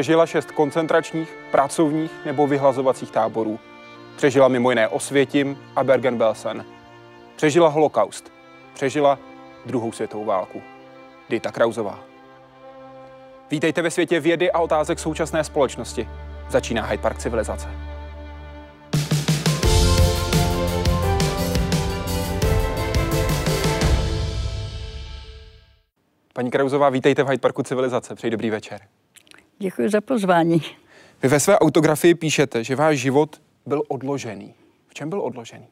Přežila šest koncentračních, pracovních nebo vyhlazovacích táborů. Přežila mimo jiné Osvětim a Bergen-Belsen. Přežila holokaust. Přežila druhou světovou válku. Dita Krauzová. Vítejte ve světě vědy a otázek současné společnosti. Začíná Hyde Park civilizace. Paní Krauzová, vítejte v Hyde Parku civilizace. Přeji dobrý večer. Děkuji za pozvání. Vy ve své autografii píšete, že váš život byl odložený. V čem byl odložený?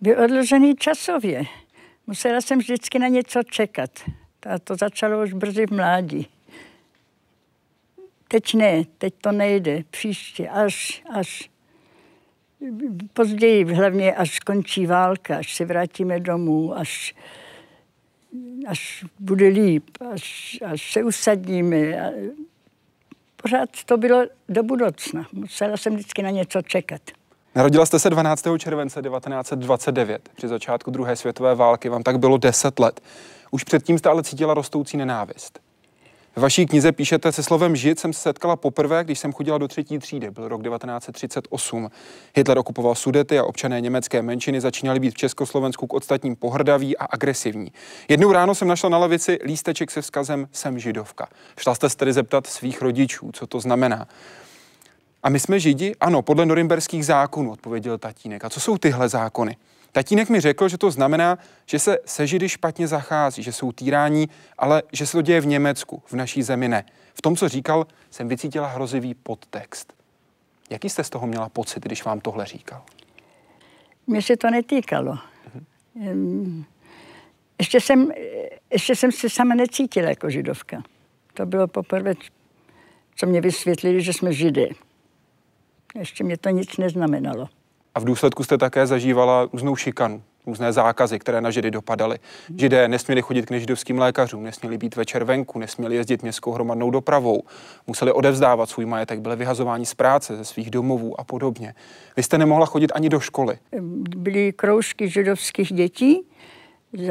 Byl odložený časově. Musela jsem vždycky na něco čekat. A to začalo už brzy v mládí. Teď ne, teď to nejde, příště, až, až. Později, hlavně až skončí válka, až se vrátíme domů, až, až bude líp, až, až se usadíme. Pořád to bylo do budoucna. Musela jsem vždycky na něco čekat. Narodila jste se 12. července 1929. Při začátku druhé světové války vám tak bylo 10 let. Už předtím jste ale cítila rostoucí nenávist. V vaší knize píšete se slovem žid jsem se setkala poprvé, když jsem chodila do třetí třídy. Byl rok 1938. Hitler okupoval Sudety a občané německé menšiny začínali být v Československu k ostatním pohrdaví a agresivní. Jednou ráno jsem našla na lavici lísteček se vzkazem jsem židovka. Šla jste se tedy zeptat svých rodičů, co to znamená. A my jsme židi? Ano, podle norimberských zákonů, odpověděl tatínek. A co jsou tyhle zákony? Tatínek mi řekl, že to znamená, že se se Židy špatně zachází, že jsou týrání, ale že se to děje v Německu, v naší zemi ne. V tom, co říkal, jsem vycítila hrozivý podtext. Jaký jste z toho měla pocit, když vám tohle říkal? Mně se to netýkalo. Mm-hmm. Ještě, jsem, ještě jsem se sama necítila jako židovka. To bylo poprvé, co mě vysvětlili, že jsme židé. Ještě mě to nic neznamenalo. A v důsledku jste také zažívala různou šikanu, různé zákazy, které na židy dopadaly. Židé nesměli chodit k nežidovským lékařům, nesměli být večer venku, nesměli jezdit městskou hromadnou dopravou, museli odevzdávat svůj majetek, byli vyhazováni z práce, ze svých domovů a podobně. Vy jste nemohla chodit ani do školy. Byly kroužky židovských dětí,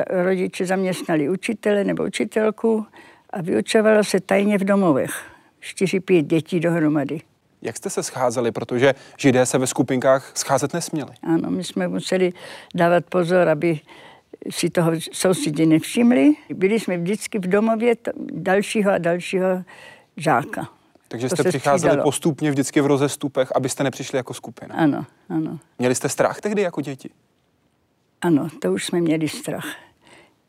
rodiče zaměstnali učitele nebo učitelku a vyučovalo se tajně v domovech. Čtyři, pět dětí dohromady. Jak jste se scházeli, protože židé se ve skupinkách scházet nesměli? Ano, my jsme museli dávat pozor, aby si toho sousedi nevšimli. Byli jsme vždycky v domově dalšího a dalšího žáka. Takže jste přicházeli střídalo. postupně vždycky v rozestupech, abyste nepřišli jako skupina. Ano, ano. Měli jste strach tehdy jako děti? Ano, to už jsme měli strach.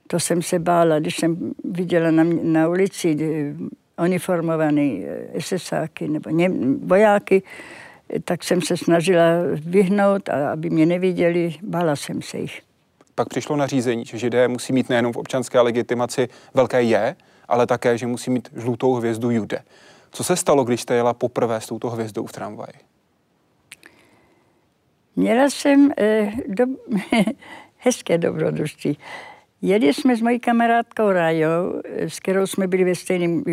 To jsem se bála, když jsem viděla na, na ulici uniformovaný eh, SSáky nebo ně, vojáky, tak jsem se snažila vyhnout, a aby mě neviděli, bála jsem se jich. Pak přišlo nařízení, že židé musí mít nejenom v občanské legitimaci velké je, ale také, že musí mít žlutou hvězdu jude. Co se stalo, když jste jela poprvé s touto hvězdou v tramvaji? Měla jsem eh, do, hezké dobrodružství. Jeli jsme s mojí kamarádkou Rajou, s kterou jsme byli ve stejném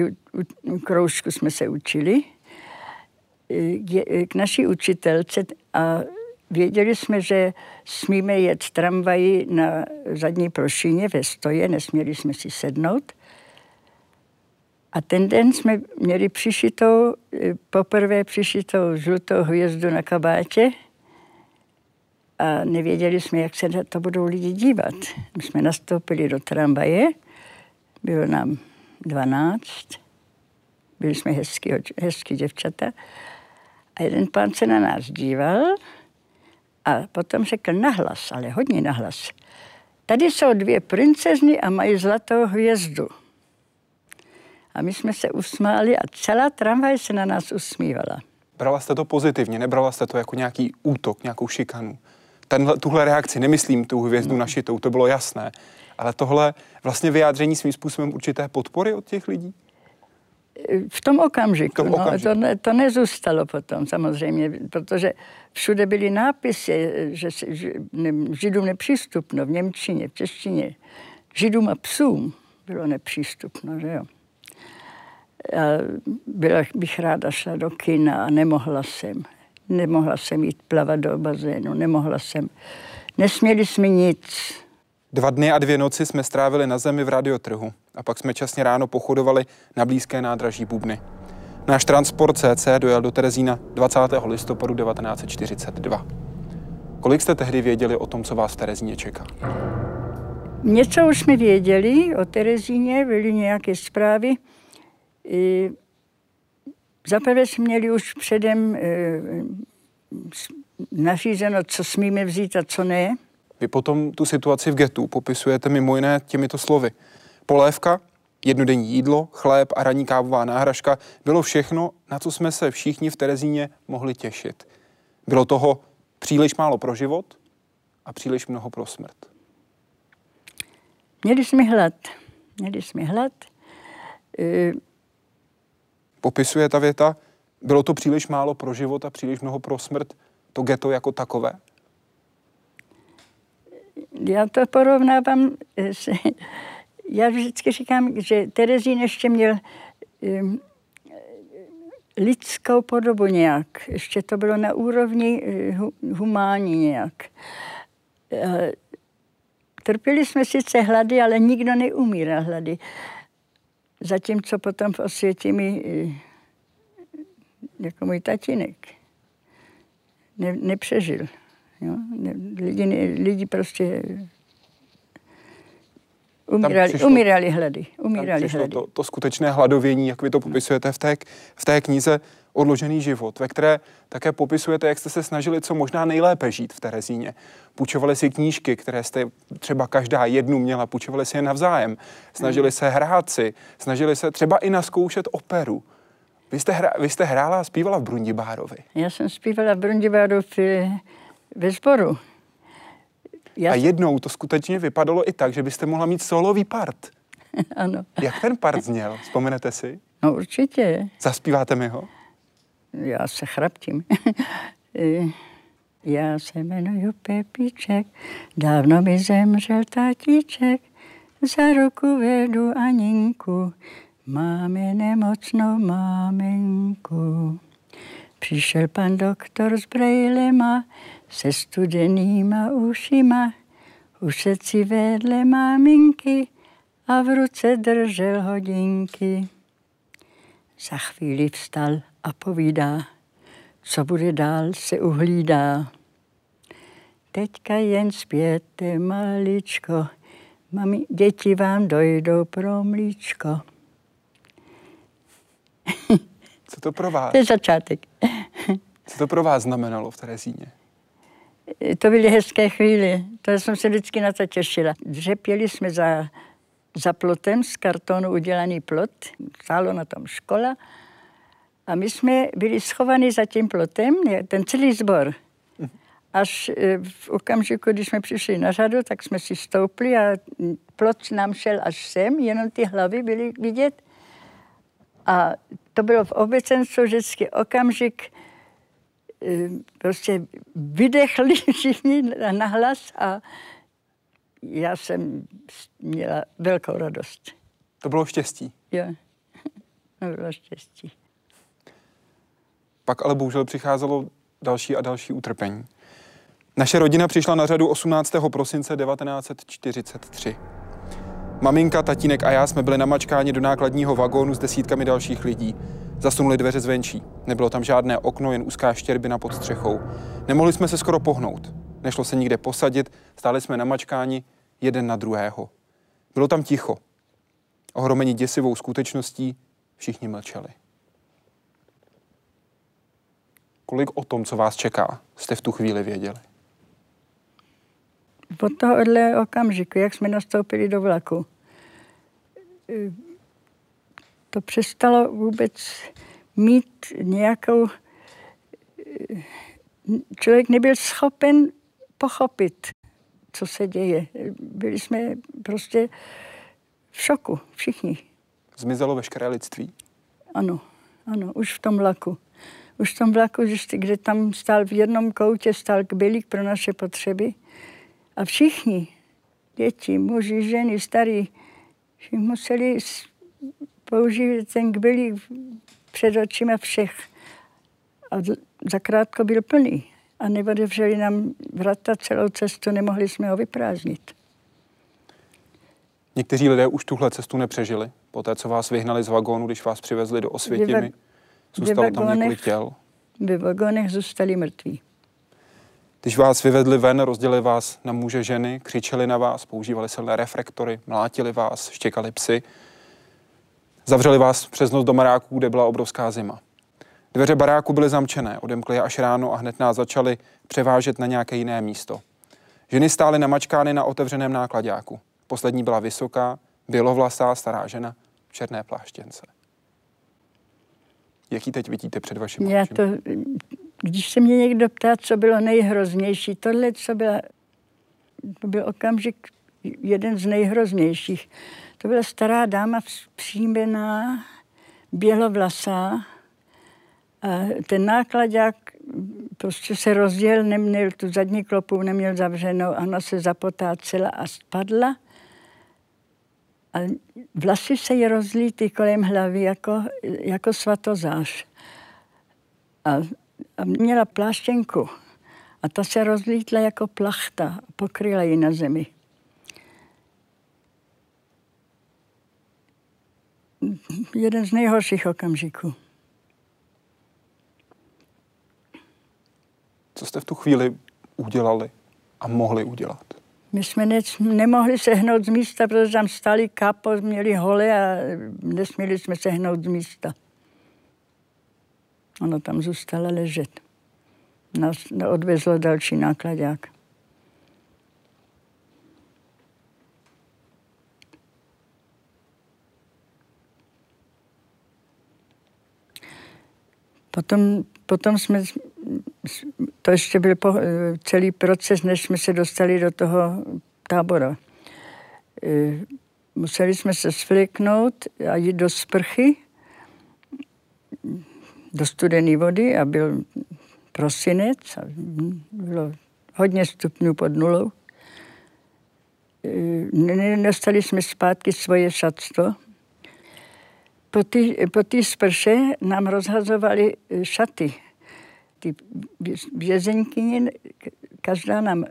kroužku, jsme se učili, k naší učitelce a věděli jsme, že smíme jet tramvají na zadní plošině ve stoje, nesměli jsme si sednout. A ten den jsme měli přišitou, poprvé přišitou žlutou hvězdu na kabátě a nevěděli jsme, jak se na to budou lidi dívat. My jsme nastoupili do tramvaje, bylo nám 12, byli jsme hezký, hezký děvčata a jeden pán se na nás díval a potom řekl nahlas, ale hodně nahlas. Tady jsou dvě princezny a mají zlatou hvězdu. A my jsme se usmáli a celá tramvaj se na nás usmívala. Brala jste to pozitivně, nebrala jste to jako nějaký útok, nějakou šikanu? Tenhle, tuhle reakci, nemyslím tu hvězdu našitou, to bylo jasné, ale tohle vlastně vyjádření svým způsobem určité podpory od těch lidí? V tom okamžiku. V tom okamžiku. No, to, ne, to nezůstalo potom samozřejmě, protože všude byly nápisy, že, že ne, židům nepřístupno v Němčině, v češtině. Židům a psům bylo nepřístupno, že jo. A byla bych ráda šla do kina a nemohla jsem. Nemohla jsem jít plavat do bazénu, nemohla jsem. Nesměli jsme nic. Dva dny a dvě noci jsme strávili na zemi v radiotrhu a pak jsme časně ráno pochodovali na blízké nádraží Bubny. Náš transport CC dojel do Terezína 20. listopadu 1942. Kolik jste tehdy věděli o tom, co vás v Terezíně čeká? Něco už jsme věděli o Terezíně, byly nějaké zprávy. Zaprvé jsme měli už předem e, nařízeno, co smíme vzít a co ne. Vy potom tu situaci v getu popisujete mimo jiné těmito slovy. Polévka, jednodenní jídlo, chléb a ranní kávová náhražka bylo všechno, na co jsme se všichni v Terezíně mohli těšit. Bylo toho příliš málo pro život a příliš mnoho pro smrt. Měli jsme hlad. Měli jsme hlad. E... Popisuje ta věta, bylo to příliš málo pro život a příliš mnoho pro smrt, to geto jako takové? Já to porovnávám se, já vždycky říkám, že Terezín ještě měl um, lidskou podobu nějak. Ještě to bylo na úrovni uh, humání nějak. Uh, trpěli jsme sice hlady, ale nikdo neumíral hlady. Zatímco potom v osvětě mi, uh, jako můj tatínek, ne, nepřežil. Jo? Ne, lidi, lidi prostě Umírali, přišlo, umírali hlady. Umírali hlady. To, to skutečné hladovění, jak vy to popisujete v té, v té knize Odložený život, ve které také popisujete, jak jste se snažili co možná nejlépe žít v Terezíně. Půjčovali si knížky, které jste třeba každá jednu měla, půjčovali si je navzájem. Snažili hmm. se hrát si, snažili se třeba i naskoušet operu. Vy jste, hra, vy jste hrála a zpívala v Brundibárovi. Já jsem zpívala v Brundibárovi ve sboru. Já... A jednou to skutečně vypadalo i tak, že byste mohla mít solový part. ano. Jak ten part zněl? Vzpomenete si? No určitě. Zaspíváte mi ho? Já se chraptím. Já se jmenuji Pepiček, dávno mi zemřel tatíček, za ruku vedu Aninku, máme nemocnou máminku. Přišel pan doktor s brejlema, se studenýma ušima, si vedle maminky a v ruce držel hodinky. Za chvíli vstal a povídá, co bude dál, se uhlídá. Teďka jen zpěte maličko, mami, děti vám dojdou pro mlíčko. Co to pro vás? To je začátek. Co to pro vás znamenalo v Terezíně? to byly hezké chvíle. To jsem se vždycky na to těšila. Dřepěli jsme za, za plotem z kartonu udělaný plot. Stálo na tom škola. A my jsme byli schovaní za tím plotem, ten celý sbor. Až e, v okamžiku, když jsme přišli na řadu, tak jsme si stoupli a plot nám šel až sem, jenom ty hlavy byly vidět. A to bylo v obecenstvu vždycky okamžik, Eh, prostě vydechli všichni na hlas a já jsem měla velkou radost. To bylo štěstí? Jo, to bylo štěstí. Pak ale bohužel přicházelo další a další utrpení. Naše rodina přišla na řadu 18. prosince 1943. Maminka, tatínek a já jsme byli namačkáni do nákladního vagónu s desítkami dalších lidí. Zasunuli dveře zvenčí. Nebylo tam žádné okno, jen úzká štěrbina pod střechou. Nemohli jsme se skoro pohnout. Nešlo se nikde posadit, stáli jsme namačkáni jeden na druhého. Bylo tam ticho. Ohromení děsivou skutečností všichni mlčeli. Kolik o tom, co vás čeká, jste v tu chvíli věděli? Od tohohle okamžiku, jak jsme nastoupili do vlaku, to přestalo vůbec mít nějakou... Člověk nebyl schopen pochopit, co se děje. Byli jsme prostě v šoku, všichni. Zmizelo veškeré lidství? Ano, ano, už v tom vlaku. Už v tom vlaku, kde tam stál v jednom koutě, stál kbylík pro naše potřeby. A všichni, děti, muži, ženy, starý, museli použili ten kbylík před očima všech. A zakrátko byl plný. A neodevřeli nám vrata celou cestu, nemohli jsme ho vyprázdnit. Někteří lidé už tuhle cestu nepřežili. Po té, co vás vyhnali z vagónu, když vás přivezli do Osvětimi. Zůstalo tam několik těl. Ve vagonech zůstali mrtví. Když vás vyvedli ven, rozdělili vás na muže, ženy, křičeli na vás, používali silné reflektory, mlátili vás, štěkali psy. Zavřeli vás přes noc do baráků, kde byla obrovská zima. Dveře baráku byly zamčené, odemkli je až ráno a hned nás začali převážet na nějaké jiné místo. Ženy stály na mačkány na otevřeném nákladáku. Poslední byla vysoká, bělovlasá stará žena v černé pláštěnce. Jaký teď vidíte před vaším Já to, když se mě někdo ptá, co bylo nejhroznější, tohle, co byla, to byl okamžik jeden z nejhroznějších. To byla stará dáma příjmená, bělovlasá. A ten nákladák prostě se rozděl, neměl tu zadní klopu, neměl zavřenou, ona se zapotácela a spadla. A vlasy se jí rozlítly kolem hlavy jako, jako svatozář. A, a měla pláštěnku. A ta se rozlítla jako plachta a pokryla ji na zemi. Jeden z nejhorších okamžiků. Co jste v tu chvíli udělali a mohli udělat? My jsme ne, nemohli sehnout z místa, protože tam stali kapo, měli hole a nesměli jsme sehnout z místa. Ono tam zůstalo ležet. Nás odvezlo další nákladák. Potom, potom jsme to ještě byl po, celý proces, než jsme se dostali do toho tábora. E, museli jsme se svléknout a jít do sprchy, do studené vody a byl prosinec a bylo hodně stupňů pod nulou. E, Nedostali jsme zpátky svoje šatstvo. Po té sprše nám rozhazovali šaty ty vězenkyně, každá nám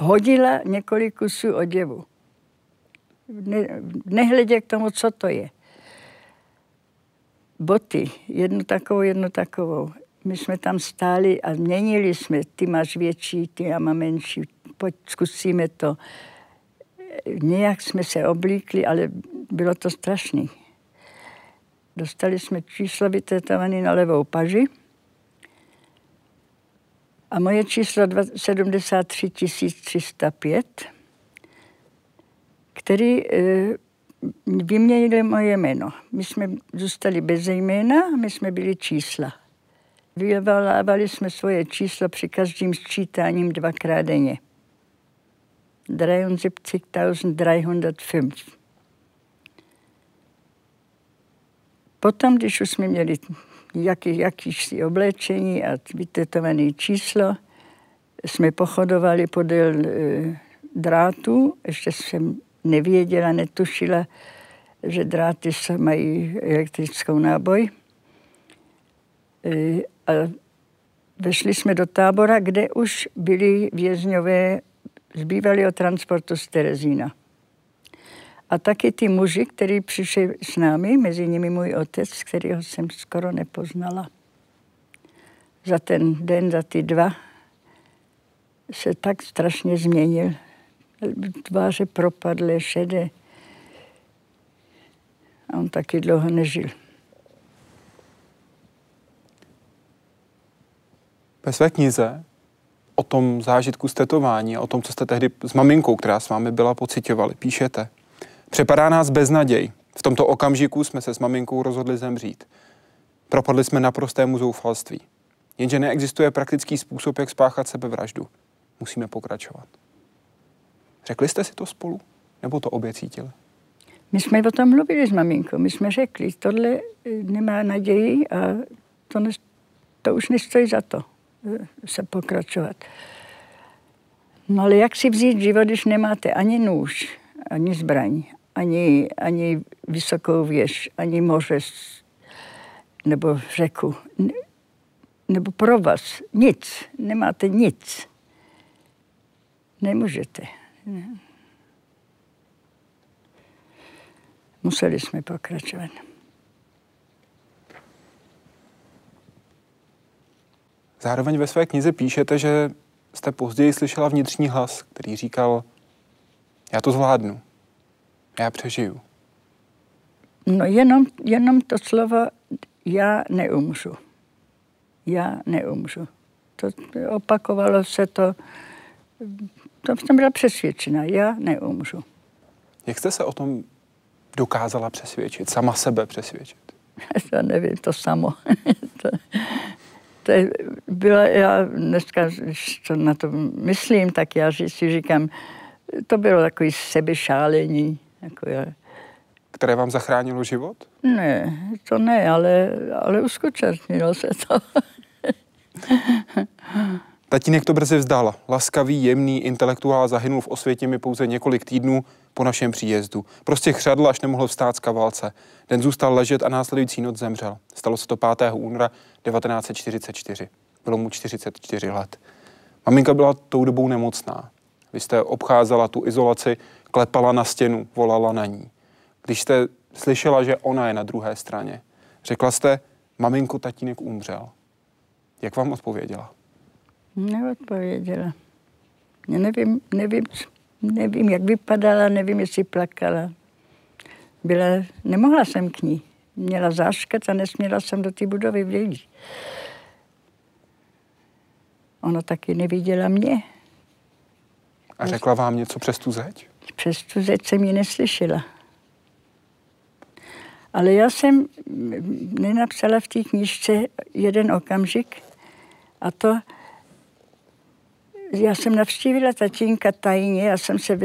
hodila několik kusů oděvu. Ne, nehledě k tomu, co to je. Boty, jednu takovou, jednu takovou. My jsme tam stáli a měnili jsme, ty máš větší, ty já mám menší, pojď zkusíme to. Nějak jsme se oblíkli, ale bylo to strašný. Dostali jsme číslo vytetované na levou paži a moje číslo 73 305, který e, vyměnili moje jméno. My jsme zůstali bez jména, my jsme byli čísla. Vyvolávali jsme svoje číslo při každým sčítáním dvakrát denně. 73.305. Potom, když už jsme měli jaký, jakýsi oblečení a vytetované číslo. Jsme pochodovali podél e, drátu, ještě jsem nevěděla, netušila, že dráty mají elektrickou náboj. E, a vešli jsme do tábora, kde už byli vězňové z bývalého transportu z Terezína. A taky ty muži, kteří přišli s námi, mezi nimi můj otec, kterého jsem skoro nepoznala. Za ten den, za ty dva, se tak strašně změnil. Tváře propadly, šedé. A on taky dlouho nežil. Ve své knize o tom zážitku z tetování, o tom, co jste tehdy s maminkou, která s vámi byla, pocitovali, píšete. Přepadá nás beznaděj. V tomto okamžiku jsme se s maminkou rozhodli zemřít. Propadli jsme naprostému zoufalství. Jenže neexistuje praktický způsob, jak spáchat sebevraždu. Musíme pokračovat. Řekli jste si to spolu? Nebo to obě cítili? My jsme o tom mluvili s maminkou. My jsme řekli, tohle nemá naději a to, ne, to už nestojí za to eh, se pokračovat. No ale jak si vzít život, když nemáte ani nůž, ani zbraň, ani, ani vysokou věž, ani moře nebo řeku, nebo pro vás. Nic. Nemáte nic. Nemůžete. Museli jsme pokračovat. Zároveň ve své knize píšete, že jste později slyšela vnitřní hlas, který říkal, já to zvládnu, já přežiju. No jenom, jenom to slovo já neumřu. Já neumřu. To opakovalo se to, to jsem byla přesvědčena, já neumřu. Jak jste se o tom dokázala přesvědčit, sama sebe přesvědčit? to nevím, to samo. to, to je, byla, já dneska, když to na to myslím, tak já si říkám, to bylo takový sebešálení. Jako já. Které vám zachránilo život? Ne, to ne, ale, ale uskutečnilo se to. Tatínek to brzy vzdal. Laskavý, jemný intelektuál zahynul v Osvětimi pouze několik týdnů po našem příjezdu. Prostě chřadl, až nemohl vstát z kavalce. Den zůstal ležet a následující noc zemřel. Stalo se to 5. února 1944. Bylo mu 44 let. Maminka byla tou dobou nemocná. Vy jste obcházela tu izolaci, klepala na stěnu, volala na ní. Když jste slyšela, že ona je na druhé straně, řekla jste, maminko, tatínek umřel. Jak vám odpověděla? Neodpověděla. Já nevím, nevím, nevím, jak vypadala, nevím, jestli plakala. Byla, nemohla jsem k ní. Měla záškat a nesměla jsem do té budovy vlít. Ona taky neviděla mě. A řekla vám něco přes tu zeď? Přes tu zeď jsem ji neslyšela. Ale já jsem nenapsala v té knižce jeden okamžik a to, já jsem navštívila tatínka tajně, já jsem se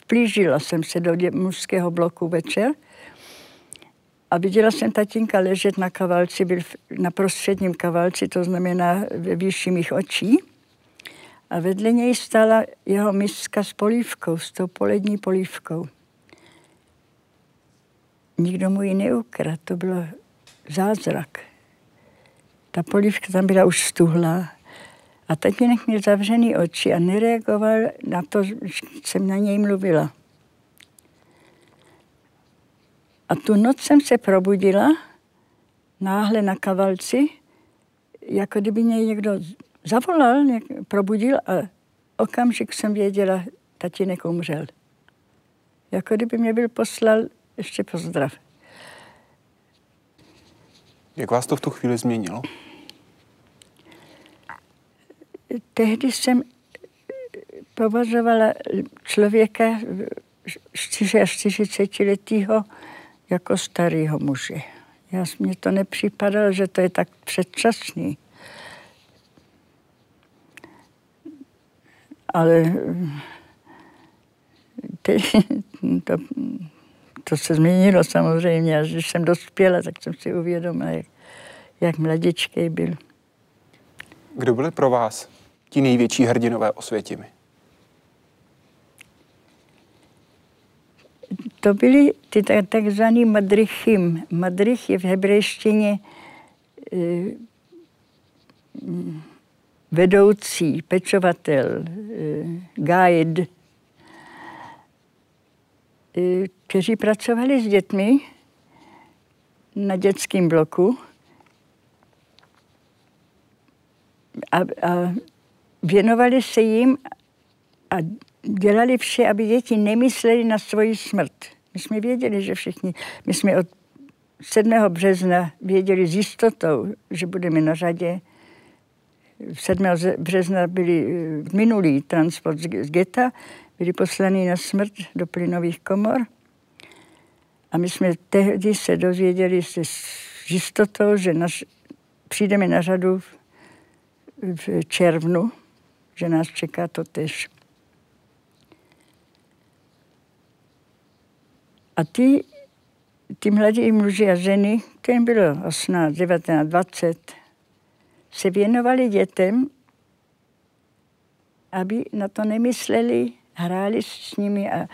vplížila jsem se do mužského bloku večer a viděla jsem tatínka ležet na kavalci, byl na prostředním kavalci, to znamená ve výši mých očí. A vedle něj stála jeho miska s polívkou, s tou polední polívkou. Nikdo mu ji neukradl, to bylo zázrak. Ta polívka tam byla už stuhlá. A tatínek měl zavřený oči a nereagoval na to, jsem na něj mluvila. A tu noc jsem se probudila náhle na kavalci, jako kdyby mě někdo zavolal, probudil a okamžik jsem věděla, tatínek umřel. Jako kdyby mě byl poslal ještě pozdrav. Jak vás to v tu chvíli změnilo? Tehdy jsem považovala člověka 44 letého jako starého muže. Já, mně to nepřipadalo, že to je tak předčasný. Ale te, to, to se změnilo samozřejmě. Až když jsem dospěla, tak jsem si uvědomila, jak, jak mladičký byl. Kdo byli pro vás ti největší hrdinové osvětimi? To byly ty takzvaný madrichim. Madrich je v hebrejštině e, vedoucí, pečovatel, e, guide, e, kteří pracovali s dětmi na dětském bloku a, a věnovali se jim a dělali vše, aby děti nemysleli na svoji smrt. My jsme věděli, že všichni, my jsme od 7. března věděli s jistotou, že budeme na řadě. 7. března byli minulý transport z geta, byli poslaní na smrt do plynových komor. A my jsme tehdy se dozvěděli se s jistotou, že naš, přijdeme na řadu v, v červnu, že nás čeká to tež. A ty, ty mladí muži a ženy, kterým bylo 18, 19, 20, se věnovali dětem, aby na to nemysleli, hráli s nimi a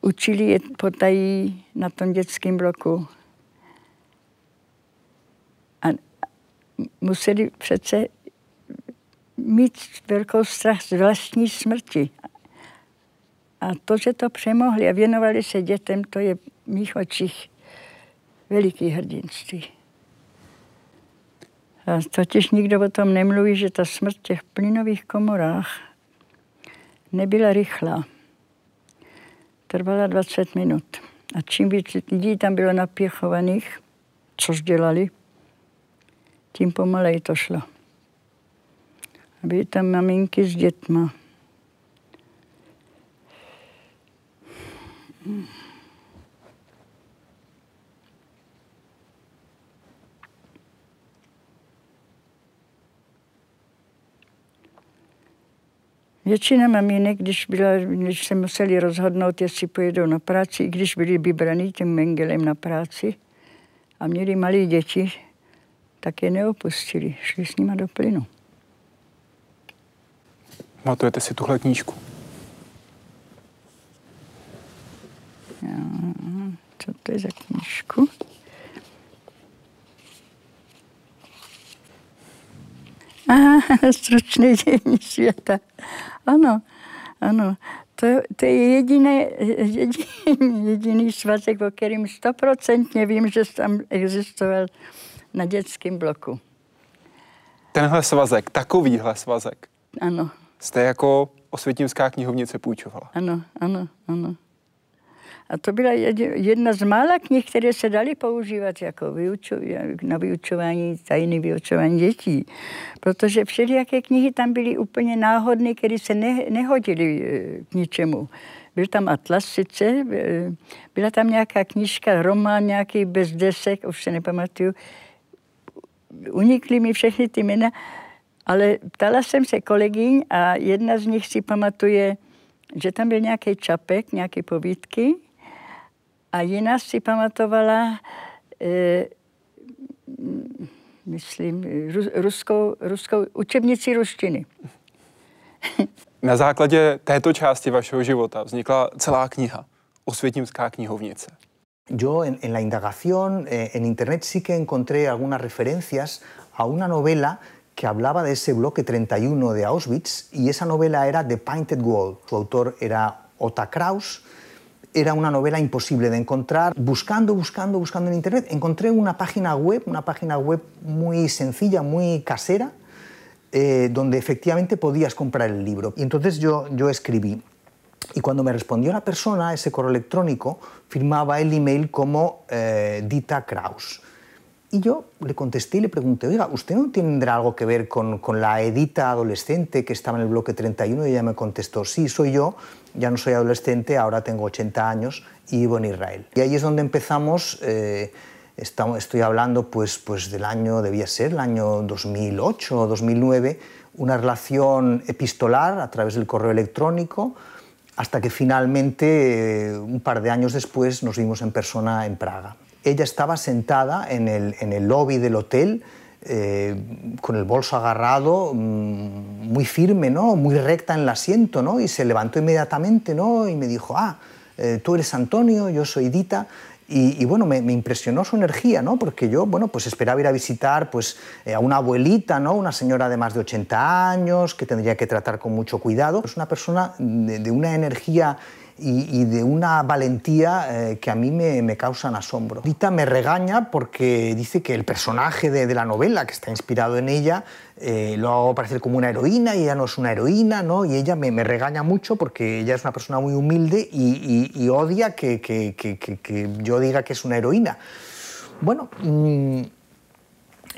učili je potají na tom dětském bloku. A museli přece mít velkou strach z vlastní smrti. A to, že to přemohli a věnovali se dětem, to je v mých očích veliký hrdinství. A totiž nikdo o tom nemluví, že ta smrt v těch plynových komorách nebyla rychlá. Trvala 20 minut. A čím víc lidí tam bylo napěchovaných, což dělali, tím pomalej to šlo. A byly tam maminky s dětma. Většina maminek, když, byla, když se museli rozhodnout, jestli pojedou na práci, i když byli vybraný tím Mengelem na práci a měli malé děti, tak je neopustili, šli s nima do plynu. Matujete si tuhle knížku? Co to je za knížku? Aha, stručné dějení světa. Ano, ano. To, to je jediný, jediný, jediný svazek, o kterým stoprocentně vím, že tam existoval na dětském bloku. Tenhle svazek, takovýhle svazek. Ano. Jste jako osvětímská knihovnice půjčovala. Ano, ano, ano. A to byla jedna z mála knih, které se daly používat jako vyuču, na vyučování, tajný vyučování dětí. Protože všelijaké knihy tam byly úplně náhodné, které se ne, nehodily e, k ničemu. Byl tam atlas sice, e, byla tam nějaká knížka, román nějaký bez desek, už se nepamatuju. Unikly mi všechny ty jména, ale ptala jsem se kolegyň a jedna z nich si pamatuje, že tam byl nějaký čapek, nějaké povídky a jiná si pamatovala, e, myslím, ruskou, ruskou učebnici ruštiny. Na základě této části vašeho života vznikla celá kniha, Osvětímská knihovnice. Yo en, en la indagación eh, en Internet sí que encontré algunas referencias a una novela que hablaba de ese bloque 31 de Auschwitz y esa novela era The Painted Wall. Su autor era Ota Kraus era una novela imposible de encontrar. Buscando, buscando, buscando en Internet, encontré una página web, una página web muy sencilla, muy casera, eh, donde efectivamente podías comprar el libro. Y entonces yo, yo escribí. Y cuando me respondió la persona, ese correo electrónico, firmaba el email como eh, Dita Kraus. Y yo le contesté y le pregunté, oiga, ¿usted no tendrá algo que ver con, con, la Edita adolescente que estaba en el bloque 31? Y ella me contestó, sí, soy yo, ya no soy adolescente, ahora tengo 80 años y vivo en Israel. Y ahí es donde empezamos, eh, estamos, estoy hablando pues, pues del año, debía ser el año 2008 o 2009, una relación epistolar a través del correo electrónico, hasta que finalmente, eh, un par de años después, nos vimos en persona en Praga ella estaba sentada en el, en el lobby del hotel eh, con el bolso agarrado, mm, muy firme, ¿no? muy recta en el asiento, ¿no? y se levantó inmediatamente ¿no? y me dijo, ah, eh, tú eres Antonio, yo soy Dita, y, bueno, me, impresionó su energía, ¿no? Porque yo, bueno, pues esperaba ir a visitar pues, eh, a una abuelita, ¿no? Una señora de más de 80 años que tendría que tratar con mucho cuidado. Es una persona de una energía y, y de una valentía eh, que a mí me, me, causan asombro. Rita me regaña porque dice que el personaje de, de la novela, que está inspirado en ella, eh, lo hago parecer como una heroína y ella no es una heroína, ¿no? Y ella me, me regaña mucho porque ella es una persona muy humilde y, y, y odia que, que, que, yo diga que es una heroína. Bueno, mmm,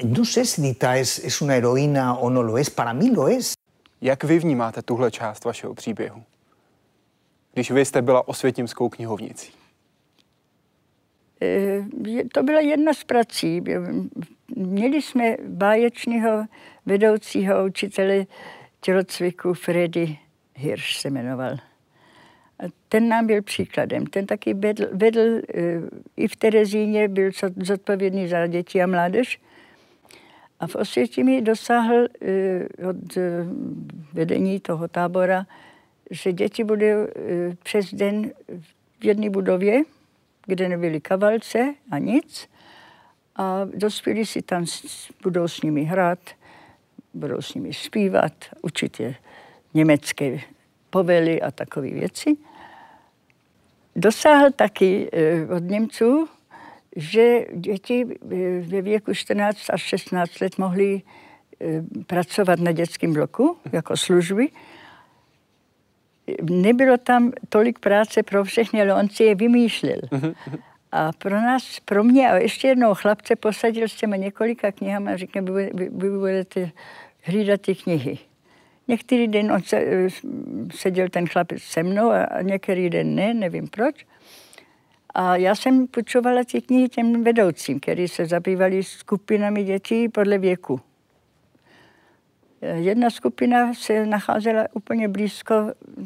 no sé si Dita es, es una heroína o no lo es, para mí lo es. Jak vy vnímáte tuhle část vašeho příběhu? Když vy jste byla osvětímskou knihovnicí? Eh, to byla jedna z prací. Měli jsme báječného vedoucího učitele tělocviku Freddy Hirsch se jmenoval. A ten nám byl příkladem. Ten taky vedl, vedl eh, i v Terezíně, byl zodpovědný za děti a mládež. A v Osvětimi dosáhl eh, od vedení toho tábora že děti budou e, přes den v jedné budově, kde nebyly kavalce a nic. A dospělí si tam budou s nimi hrát, budou s nimi zpívat, učit je německé povely a takové věci. Dosáhl taky e, od Němců že děti ve věku 14 až 16 let mohly pracovat na dětském bloku jako služby. Nebylo tam tolik práce pro všechny, ale on si je vymýšlel. A pro nás, pro mě a ještě jednou chlapce posadil s těma několika knihami a říkal, vy, vy, vy budete hlídat ty knihy. Některý den on se, seděl ten chlapec se mnou a některý den ne, nevím proč. A já jsem půjčovala ty knihy těm vedoucím, kteří se zabývali skupinami dětí podle věku. Jedna skupina se nacházela úplně blízko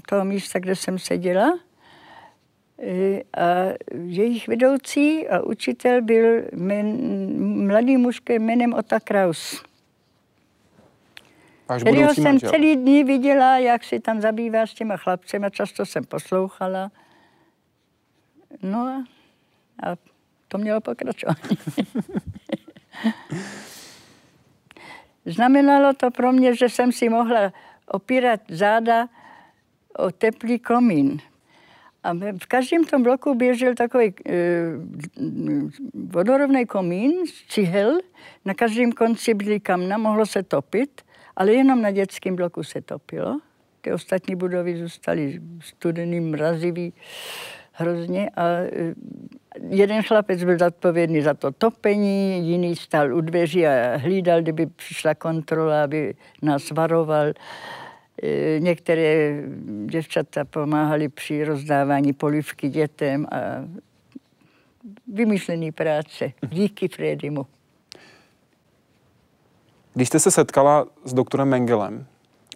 toho místa, kde jsem seděla. A jejich vedoucí a učitel byl men, mladý muž jménem Ota Kraus. Kterého jsem manžel. celý dny viděla, jak si tam zabývá s těma chlapcema, často jsem poslouchala. No a to mělo pokračování. Znamenalo to pro mě, že jsem si mohla opírat záda o teplý komín. A v každém tom bloku běžel takový e, vodorovný komín z cihel, na každém konci byly kamna, mohlo se topit, ale jenom na dětském bloku se topilo. Ty ostatní budovy zůstaly studený, mrazivý hrozně a e, jeden chlapec byl zodpovědný za to topení, jiný stál u dveří a hlídal, kdyby přišla kontrola, aby nás varoval. E, některé děvčata pomáhali při rozdávání polivky dětem a vymyšlený práce. Díky Fredimu. Když jste se setkala s doktorem Mengelem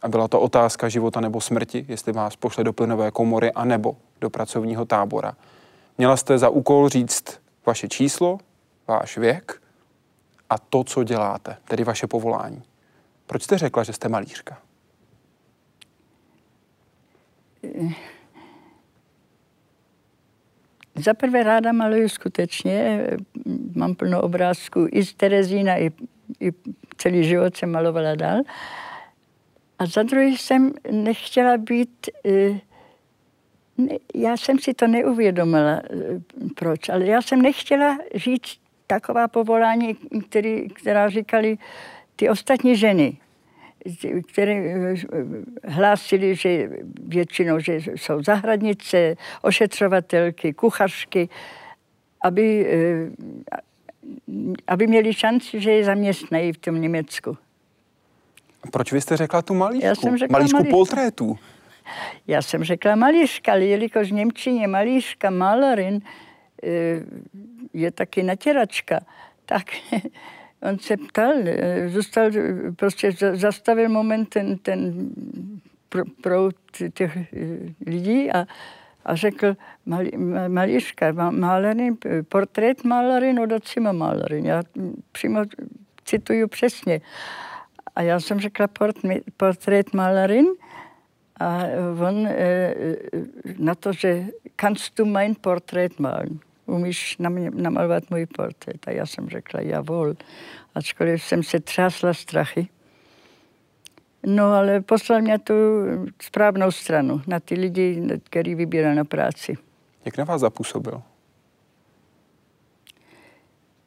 a byla to otázka života nebo smrti, jestli vás pošle do plynové komory a nebo do pracovního tábora, měla jste za úkol říct vaše číslo, váš věk a to, co děláte, tedy vaše povolání. Proč jste řekla, že jste malířka? Za prvé ráda maluju skutečně. Mám plno obrázků i z Terezína, i, i celý život jsem malovala dál. A za druhé jsem nechtěla být, eh, já jsem si to neuvědomila, eh, proč, ale já jsem nechtěla žít taková povolání, který, která říkali ty ostatní ženy, které eh, hlásili, že většinou, že jsou zahradnice, ošetřovatelky, kuchařky, aby, aby měli šanci, že je zaměstnají v tom Německu. Proč vy jste řekla tu malířku? Já jsem řekla malířku. portrétů. Já jsem řekla malířka, ale jelikož v Němčině malířka, malarin eh, je taky natěračka, tak on se ptal, eh, zůstal, prostě zastavil moment ten, ten proud těch eh, lidí a, a řekl, malí, malířka, Malerin, portrét Malerin od Malerin. Já přímo cituju přesně. A já jsem řekla port, portrét Malerin a on e, e, na to, že kannst du mein portrét malen? Umíš namalovat můj portrét? A já jsem řekla, javol. Ačkoliv jsem se třásla strachy. No ale poslal mě tu správnou stranu, na ty lidi, který vybíral na práci. Jak na vás zapůsobil?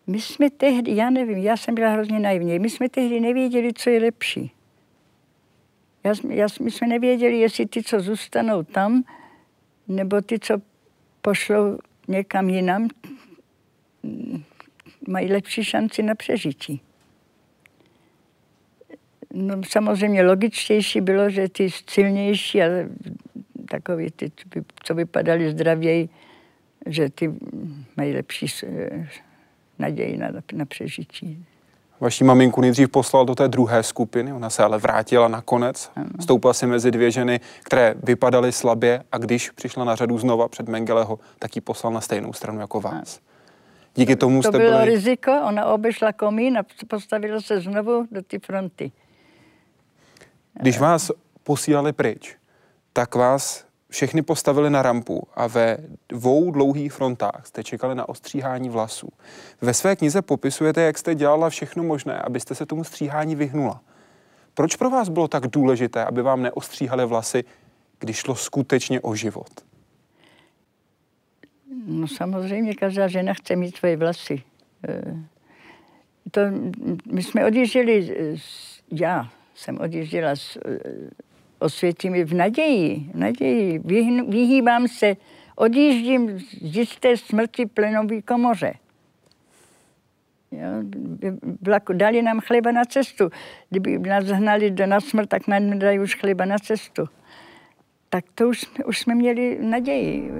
My jsme tehdy, já nevím, já jsem byla hrozně naivní, my jsme tehdy nevěděli, co je lepší. Já, já, my jsme nevěděli, jestli ty, co zůstanou tam, nebo ty, co pošlou někam jinam, mají lepší šanci na přežití. No, samozřejmě logičtější bylo, že ty silnější, ale takový ty, co vypadali zdravěji, že ty mají lepší naději na, na přežití. Vaší maminku nejdřív poslal do té druhé skupiny, ona se ale vrátila nakonec. Ano. Stoupla si mezi dvě ženy, které vypadaly slabě a když přišla na řadu znova před Mengeleho, tak ji poslal na stejnou stranu jako vás. Díky tomu to jste bylo byli... riziko, ona obešla komín a postavila se znovu do té fronty. Když vás posílali pryč, tak vás všechny postavili na rampu a ve dvou dlouhých frontách jste čekali na ostříhání vlasů. Ve své knize popisujete, jak jste dělala všechno možné, abyste se tomu stříhání vyhnula. Proč pro vás bylo tak důležité, aby vám neostříhali vlasy, když šlo skutečně o život? No samozřejmě každá žena chce mít svoje vlasy. Eh, to, my jsme odjížděli, já jsem odjížděla s eh, osvětimi v naději, v naději. Vyhýbám se, odjíždím z jisté smrti plenový komoře. Jo, dali nám chleba na cestu. Kdyby nás hnali do na smrt, tak nám nedají už chleba na cestu. Tak to už, už jsme měli naději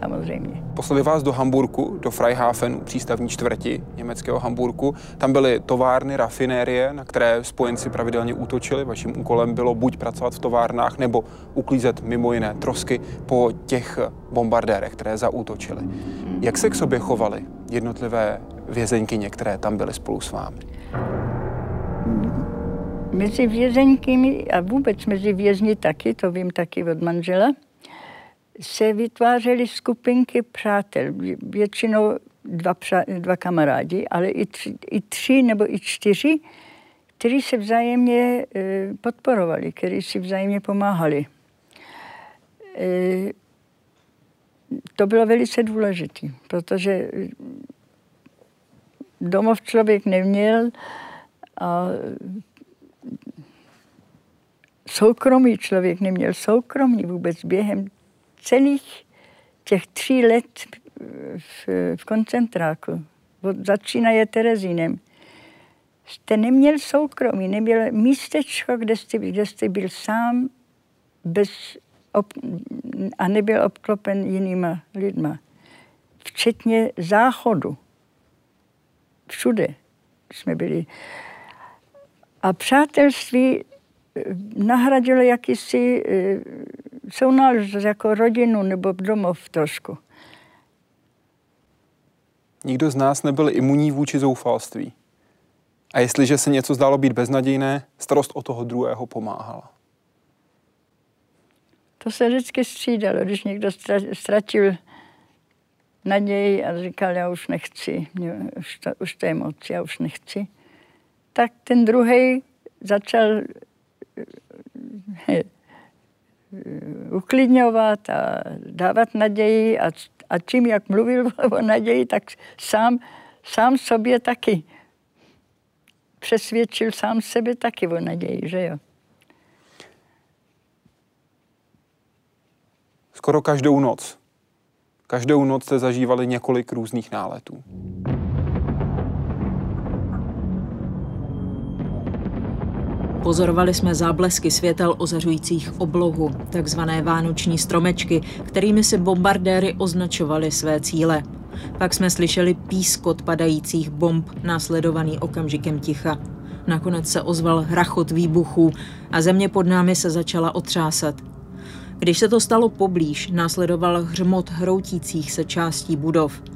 samozřejmě. Poslali vás do Hamburku, do Freihafenu, přístavní čtvrti německého Hamburku. Tam byly továrny, rafinérie, na které spojenci pravidelně útočili. Vaším úkolem bylo buď pracovat v továrnách, nebo uklízet mimo jiné trosky po těch bombardérech, které zaútočili. Jak se k sobě chovali jednotlivé vězeňky, které tam byly spolu s vámi? Mezi vězeňkymi a vůbec mezi vězni taky, to vím taky od manžela, se vytvářely skupinky přátel. Většinou dva, přá, dva kamarádi, ale i tři, i tři nebo i čtyři, kteří se vzájemně e, podporovali, kteří si vzájemně pomáhali. E, to bylo velice důležité, protože domov člověk neměl a soukromý člověk neměl soukromí vůbec během celých těch tří let v, v koncentráku, od začínaje Terezínem, jste neměl soukromí, neměl místečko, kde jste, kde jste byl sám bez ob, a nebyl obklopen jinýma lidma. Včetně záchodu. Všude jsme byli. A přátelství eh, nahradilo jakýsi eh, sounáležitost jako rodinu nebo domov trošku. Nikdo z nás nebyl imunní vůči zoufalství. A jestliže se něco zdálo být beznadějné, starost o toho druhého pomáhala. To se vždycky střídalo, když někdo ztratil naději a říkal, já už nechci, už to, už to je moc, já už nechci, tak ten druhý začal uklidňovat a dávat naději a, a čím, jak mluvil o naději, tak sám, sám sobě taky přesvědčil sám sebe taky o naději, že jo. Skoro každou noc. Každou noc jste zažívali několik různých náletů. Pozorovali jsme záblesky světel ozařujících oblohu, takzvané vánoční stromečky, kterými si bombardéry označovali své cíle. Pak jsme slyšeli pískot padajících bomb, následovaný okamžikem ticha. Nakonec se ozval rachot výbuchů a země pod námi se začala otřásat. Když se to stalo poblíž, následoval hřmot hroutících se částí budov –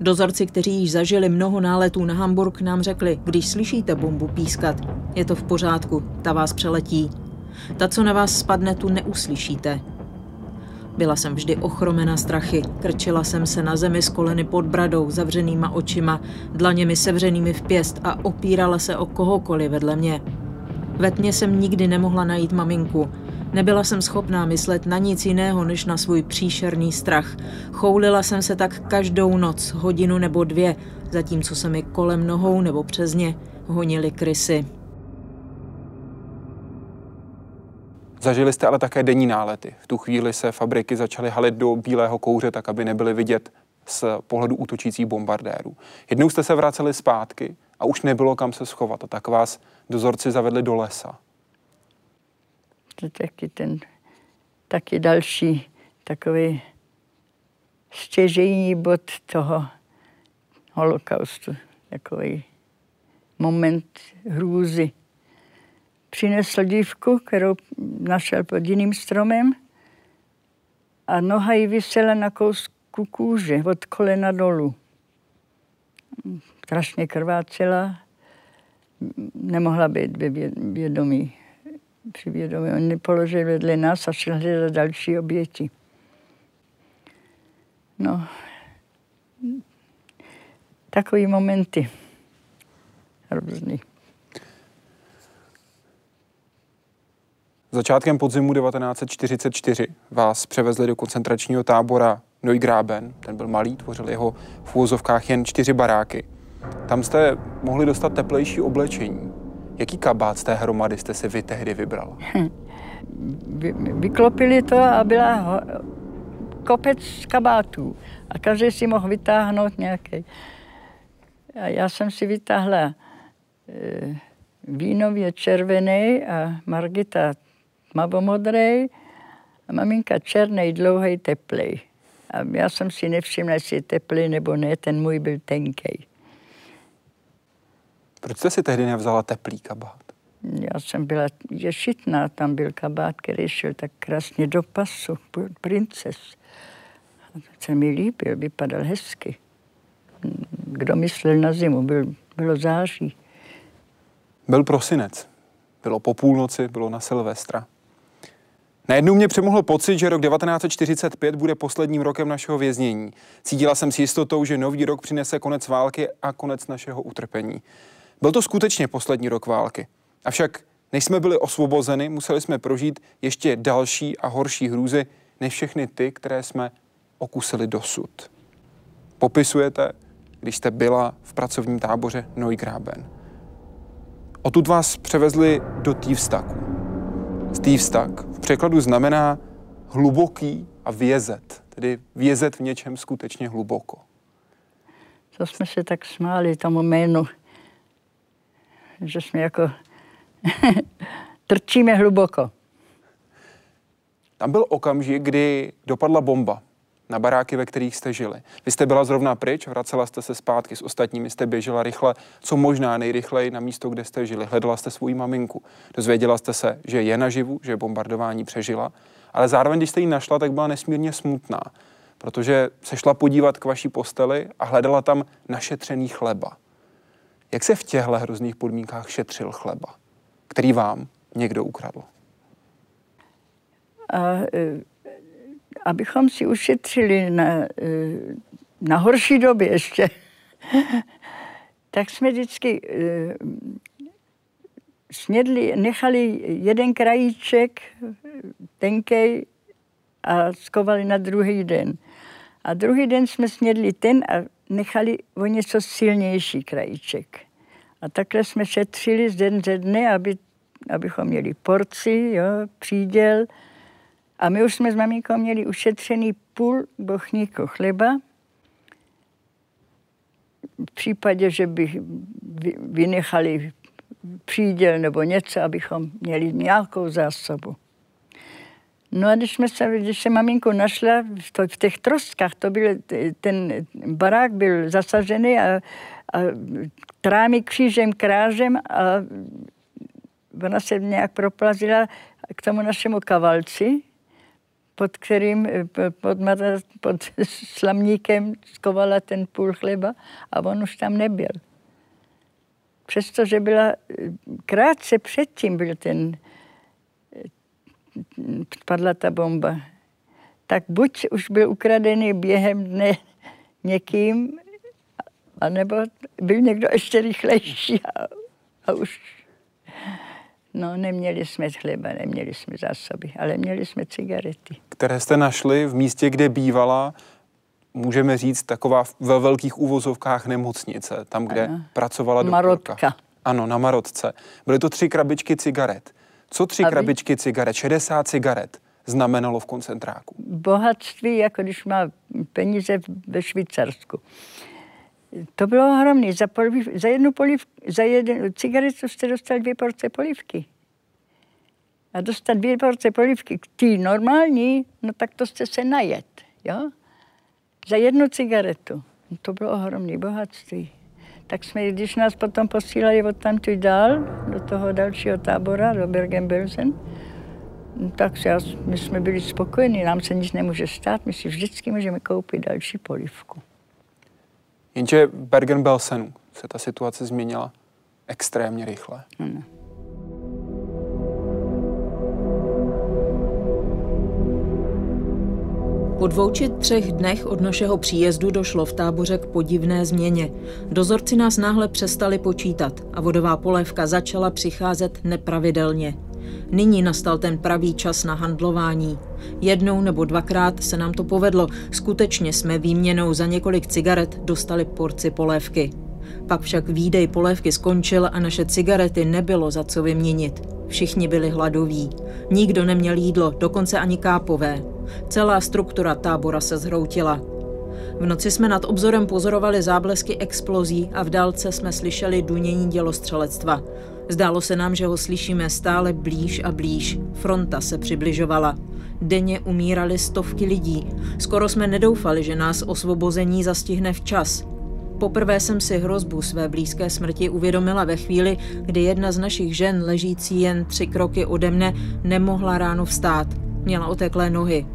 Dozorci, kteří již zažili mnoho náletů na Hamburg, nám řekli, když slyšíte bombu pískat, je to v pořádku, ta vás přeletí. Ta, co na vás spadne, tu neuslyšíte. Byla jsem vždy ochromena strachy, krčila jsem se na zemi s koleny pod bradou, zavřenýma očima, dlaněmi sevřenými v pěst a opírala se o kohokoliv vedle mě. Ve tmě jsem nikdy nemohla najít maminku, Nebyla jsem schopná myslet na nic jiného než na svůj příšerný strach. Choulila jsem se tak každou noc, hodinu nebo dvě, zatímco se mi kolem nohou nebo přes ně honily krysy. Zažili jste ale také denní nálety. V tu chvíli se fabriky začaly halit do bílého kouře, tak aby nebyly vidět z pohledu útočících bombardérů. Jednou jste se vraceli zpátky a už nebylo kam se schovat a tak vás dozorci zavedli do lesa to taky ten, taky další takový stěžejní bod toho holokaustu, takový moment hrůzy. Přinesl dívku, kterou našel pod jiným stromem a noha jí vysela na kousku kůže od kolena dolů. Strašně krvácela, nemohla být vědomí při vědomí. Oni položili vedle nás a šli hledat další oběti. No, takový momenty hrozný. Začátkem podzimu 1944 vás převezli do koncentračního tábora Neugráben, ten byl malý, tvořil jeho v úvozovkách jen čtyři baráky. Tam jste mohli dostat teplejší oblečení. Jaký kabát z té hromady jste si vy tehdy vybral? Vy, vyklopili to a byla ho, kopec kabátů. A každý si mohl vytáhnout nějaký. A já jsem si vytáhla e, vínově červený a Margita tmavomodrej a maminka černý, dlouhý, teplý. A já jsem si nevšimla, jestli je teplý nebo ne, ten můj byl tenký. Proč jste si tehdy nevzala teplý kabát? Já jsem byla ješitná, tam byl kabát, který šel tak krásně do pasu, princes. A to se mi líbil, vypadal hezky. Kdo myslel na zimu, byl, bylo září. Byl prosinec. Bylo po půlnoci, bylo na Silvestra. Najednou mě přemohl pocit, že rok 1945 bude posledním rokem našeho věznění. Cítila jsem s jistotou, že nový rok přinese konec války a konec našeho utrpení. Byl to skutečně poslední rok války. Avšak než jsme byli osvobozeni, museli jsme prožít ještě další a horší hrůzy než všechny ty, které jsme okusili dosud. Popisujete, když jste byla v pracovním táboře Neugraben. Odtud vás převezli do Tývstaku. Tývstak v překladu znamená hluboký a vězet, tedy vězet v něčem skutečně hluboko. To jsme se tak smáli tomu jménu, že jsme jako trčíme hluboko. Tam byl okamžik, kdy dopadla bomba na baráky, ve kterých jste žili. Vy jste byla zrovna pryč, vracela jste se zpátky s ostatními, jste běžela rychle, co možná nejrychleji na místo, kde jste žili. Hledala jste svou maminku. Dozvěděla jste se, že je naživu, že bombardování přežila, ale zároveň, když jste ji našla, tak byla nesmírně smutná, protože se šla podívat k vaší posteli a hledala tam našetřený chleba. Jak se v těchto hrozných podmínkách šetřil chleba, který vám někdo ukradl? A, e, abychom si ušetřili na, e, na horší době ještě, tak jsme vždycky e, snědli, nechali jeden krajíček tenkej a skovali na druhý den. A druhý den jsme snědli ten a nechali o něco silnější krajíček. A takhle jsme šetřili z den ze dne, aby, abychom měli porci, jo, příděl. A my už jsme s maminkou měli ušetřený půl bochníku chleba. V případě, že by vynechali příděl nebo něco, abychom měli nějakou zásobu. No a když, jsme se, když se maminku našla v, v těch troskách, to byl, ten barák byl zasažený a, a trámy křížem, krážem a ona se nějak proplazila k tomu našemu kavalci, pod kterým, pod, pod slamníkem skovala ten půl chleba a on už tam nebyl. Přestože byla krátce předtím byl ten padla ta bomba, tak buď už byl ukradený během dne někým, anebo byl někdo ještě rychlejší a, a už No, neměli jsme chleba, neměli jsme zásoby, ale měli jsme cigarety. Které jste našli v místě, kde bývala, můžeme říct, taková ve velkých úvozovkách nemocnice, tam, kde ano. pracovala doktorka. Marotka. Ano, na Marotce. Byly to tři krabičky cigaret. Co tři Aby... krabičky cigaret, 60 cigaret znamenalo v koncentráku? Bohatství, jako když má peníze ve Švýcarsku. To bylo ohromné. Za, poliv, za jednu poliv, za jeden cigaretu jste dostal dvě porce polivky. A dostat dvě porce polivky, ty normální, no tak to jste se najet, jo? Za jednu cigaretu. No to bylo ohromné bohatství tak jsme, když nás potom posílali od tamtu dál, do toho dalšího tábora, do Bergen-Belsen, no tak se, my jsme byli spokojení, nám se nic nemůže stát, my si vždycky můžeme koupit další polivku. Jenže Bergen-Belsenu se ta situace změnila extrémně rychle. Ano. Po dvou či třech dnech od našeho příjezdu došlo v táboře k podivné změně. Dozorci nás náhle přestali počítat a vodová polévka začala přicházet nepravidelně. Nyní nastal ten pravý čas na handlování. Jednou nebo dvakrát se nám to povedlo. Skutečně jsme výměnou za několik cigaret dostali porci polévky. Pak však výdej polévky skončil a naše cigarety nebylo za co vyměnit. Všichni byli hladoví. Nikdo neměl jídlo, dokonce ani kápové. Celá struktura tábora se zhroutila. V noci jsme nad obzorem pozorovali záblesky explozí a v dálce jsme slyšeli dunění dělostřelectva. Zdálo se nám, že ho slyšíme stále blíž a blíž. Fronta se přibližovala. Denně umírali stovky lidí. Skoro jsme nedoufali, že nás osvobození zastihne včas. Poprvé jsem si hrozbu své blízké smrti uvědomila ve chvíli, kdy jedna z našich žen, ležící jen tři kroky ode mne, nemohla ráno vstát. Měla oteklé nohy.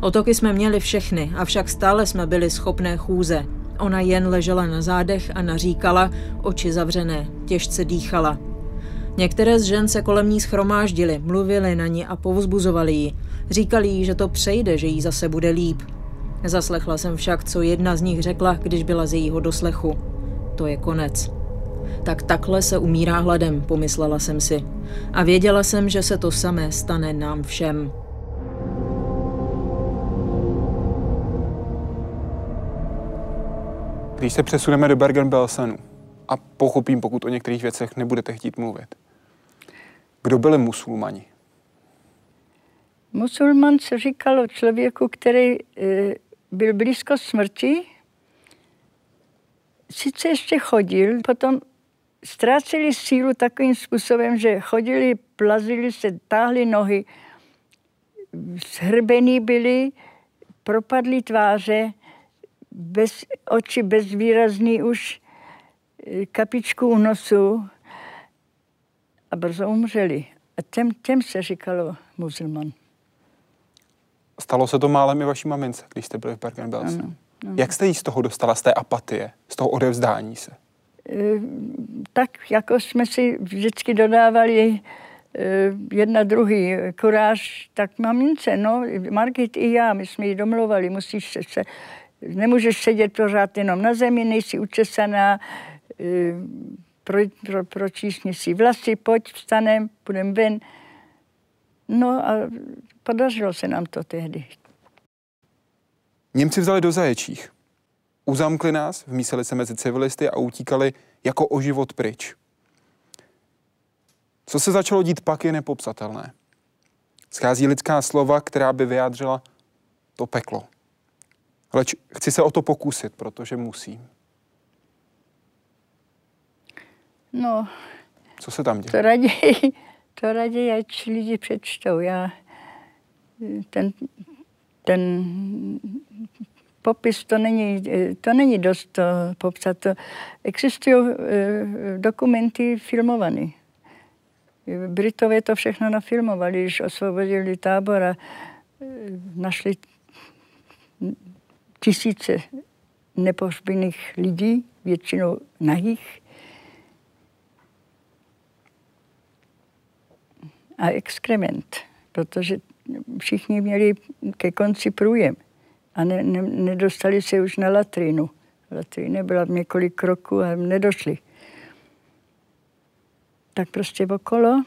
Otoky jsme měli všechny, avšak stále jsme byli schopné chůze. Ona jen ležela na zádech a naříkala, oči zavřené, těžce dýchala. Některé z žen se kolem ní schromáždili, mluvili na ní a povzbuzovali ji. Říkali jí, že to přejde, že jí zase bude líp. Zaslechla jsem však, co jedna z nich řekla, když byla z jejího doslechu. To je konec. Tak takhle se umírá hladem, pomyslela jsem si. A věděla jsem, že se to samé stane nám všem. Když se přesuneme do Bergen-Belsenu a pochopím, pokud o některých věcech nebudete chtít mluvit. Kdo byli musulmani? Musulman se říkalo člověku, který e, byl blízko smrti, sice ještě chodil, potom ztráceli sílu takovým způsobem, že chodili, plazili se, táhli nohy, zhrbený byli, propadly tváře, bez oči, bezvýrazný už, e, kapičku u nosu a brzo umřeli. A těm, těm se říkalo musulman. Stalo se to málem i vaší mamince, když jste byli v bergen Belsen. Jak jste jí z toho dostala, z té apatie, z toho odevzdání se? E, tak jako jsme si vždycky dodávali e, jedna druhý kuráž, tak mamince, no, Margit i já, my jsme ji domluvali, musíš se, se nemůžeš sedět pořád jenom na zemi, nejsi učesaná, e, pro, pro, pročísni si vlasy, pojď, vstanem, půjdeme ven. No a podařilo se nám to tehdy. Němci vzali do zaječích. Uzamkli nás, vmíseli se mezi civilisty a utíkali jako o život pryč. Co se začalo dít pak je nepopsatelné. Schází lidská slova, která by vyjádřila to peklo. Ale chci se o to pokusit, protože musím. No. Co se tam děje? To raději, to raději, ať lidi přečtou. Já ten, ten popis, to není, to není dost to popsat. To, existují eh, dokumenty filmované. Britové to všechno nafilmovali, když osvobodili tábor a eh, našli tisíce nepohřbených lidí, většinou nahých. A exkrement, protože všichni měli ke konci průjem a ne, ne, nedostali se už na latrinu. Latrina byla několik kroků a nedošli. Tak prostě okolo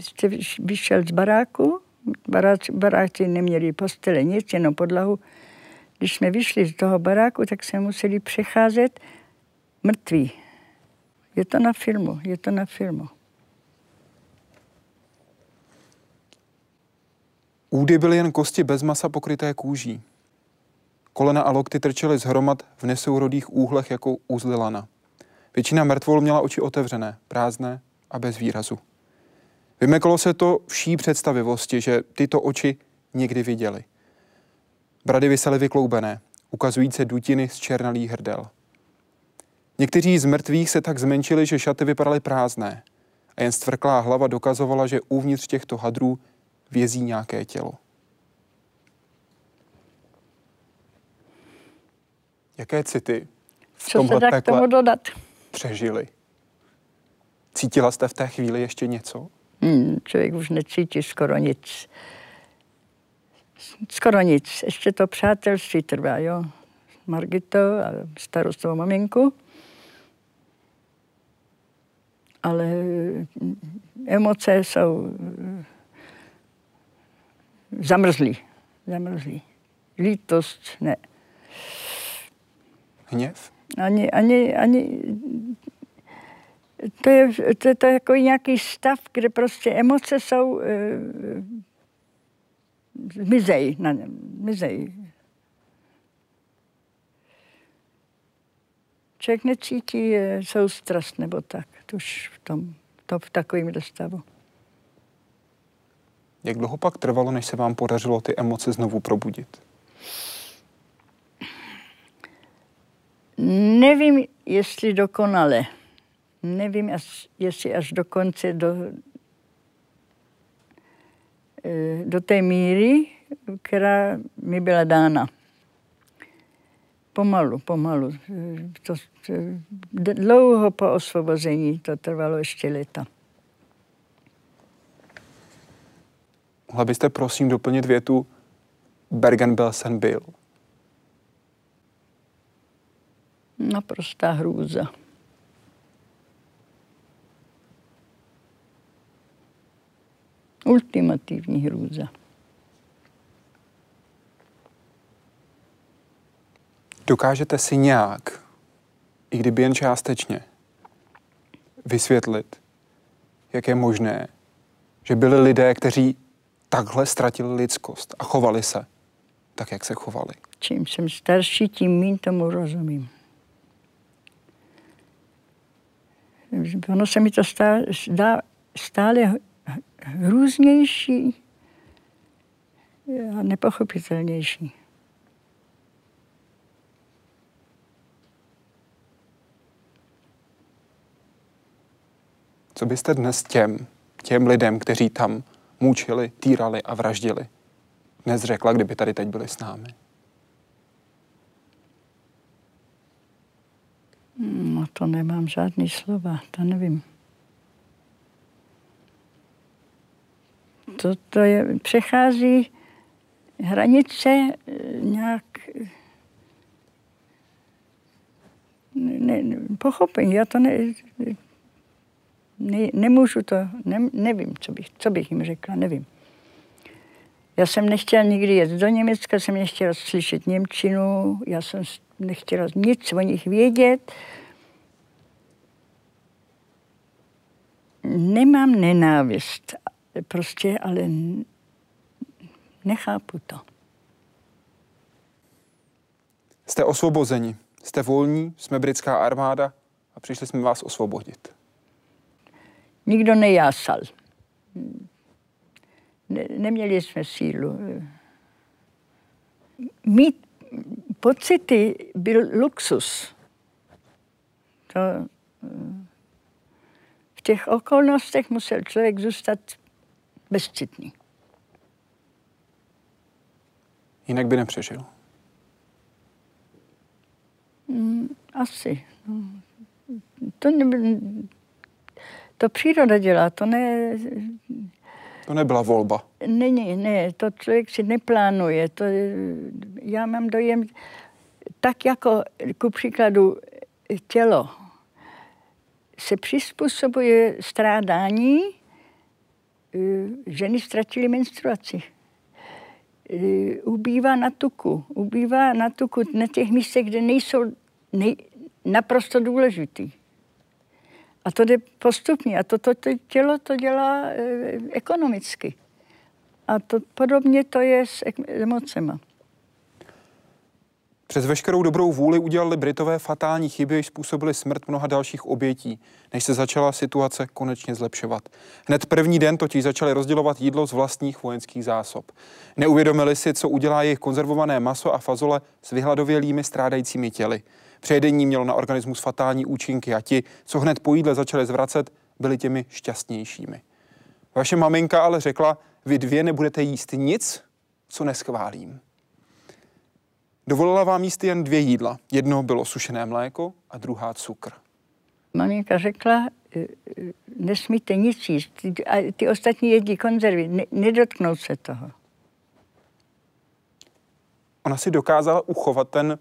jste vyšel z baráku, baráci, baráci neměli postele, nic, jenom podlahu. Když jsme vyšli z toho baráku, tak jsme museli přecházet mrtví. Je to na filmu, je to na filmu. Údy byly jen kosti bez masa pokryté kůží. Kolena a lokty trčely z hromad v nesourodých úhlech jako úzly lana. Většina mrtvol měla oči otevřené, prázdné a bez výrazu. Vymeklo se to vší představivosti, že tyto oči někdy viděli. Brady vysely vykloubené, ukazující dutiny z černalých hrdel. Někteří z mrtvých se tak zmenšili, že šaty vypadaly prázdné a jen stvrklá hlava dokazovala, že uvnitř těchto hadrů vězí nějaké tělo. Jaké city v Co se dá k tomu dodat? přežili? Cítila jste v té chvíli ještě něco? Hmm, člověk už necítí skoro nic. Skoro nic. Ještě to přátelství trvá, jo. Margito a starostovou maminku. Ale emoce jsou zamrzlý. Zamrzlý. Lítost ne. Hněv? Ani, ani, ani to je, to, je, to je jako nějaký stav, kde prostě emoce jsou e, zmizej na něm, zmizej. Člověk necítí e, soustrast nebo tak, to už v tom, to v takovém stavu. Jak dlouho pak trvalo, než se vám podařilo ty emoce znovu probudit? Nevím, jestli dokonale. Nevím, jestli až do konce, do, eh, do té míry, která mi byla dána. Pomalu, pomalu. To, to, dlouho po osvobození to trvalo ještě leta. Mohla byste prosím doplnit větu Bergen-Belsen byl? Naprostá hrůza. Ultimativní hrůza. Dokážete si nějak, i kdyby jen částečně, vysvětlit, jak je možné, že byli lidé, kteří takhle ztratili lidskost a chovali se tak, jak se chovali. Čím jsem starší, tím méně tomu rozumím. Ono se mi to stále, zdá stále hrůznější a nepochopitelnější. Co byste dnes těm, těm lidem, kteří tam mučili, týrali a vraždili. Dnes řekla, kdyby tady teď byli s námi. No to nemám žádný slova, to nevím. To, to je, přechází hranice eh, nějak ne, ne, pochopení. Já to ne, ne, nemůžu to, ne, nevím, co bych, co bych jim řekla, nevím. Já jsem nechtěla nikdy jet do Německa, jsem nechtěla slyšet Němčinu, já jsem nechtěla nic o nich vědět. Nemám nenávist, prostě, ale nechápu to. Jste osvobozeni, jste volní, jsme britská armáda a přišli jsme vás osvobodit nikdo nejásal. Ne, neměli jsme sílu. Mít pocity byl luxus. To, v těch okolnostech musel člověk zůstat bezcitný. Jinak by nepřežil. Mm, asi. No. To nebyl, to příroda dělá, to ne... To nebyla volba. Není, ne, to člověk si neplánuje. To, já mám dojem, tak jako ku příkladu tělo se přizpůsobuje strádání, ženy ztratily menstruaci. Eh, ubývá na tuku. Ubývá na tuku na těch místech, kde nejsou nej, naprosto důležitý. A to jde postupně. A to, to, to tělo to dělá e, ekonomicky. A to podobně to je s emocema. Přes veškerou dobrou vůli udělali Britové fatální chyby, jež způsobily smrt mnoha dalších obětí, než se začala situace konečně zlepšovat. Hned první den totiž začali rozdělovat jídlo z vlastních vojenských zásob. Neuvědomili si, co udělá jejich konzervované maso a fazole s vyhladovělými strádajícími těly. Přejedení mělo na organismus fatální účinky a ti, co hned po jídle začali zvracet, byli těmi šťastnějšími. Vaše maminka ale řekla, vy dvě nebudete jíst nic, co neschválím. Dovolila vám jíst jen dvě jídla. Jedno bylo sušené mléko a druhá cukr. Maminka řekla, e, e, nesmíte nic jíst. A ty ostatní jedí konzervy, ne, nedotknout se toho. Ona si dokázala uchovat ten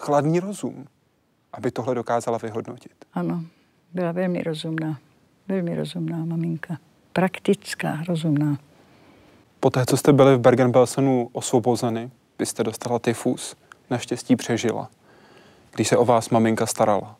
chladný rozum, aby tohle dokázala vyhodnotit. Ano, byla velmi rozumná. Velmi rozumná maminka. Praktická, rozumná. Poté, co jste byli v Bergen-Belsenu osvobozeny, vy jste dostala tyfus, naštěstí přežila, když se o vás maminka starala.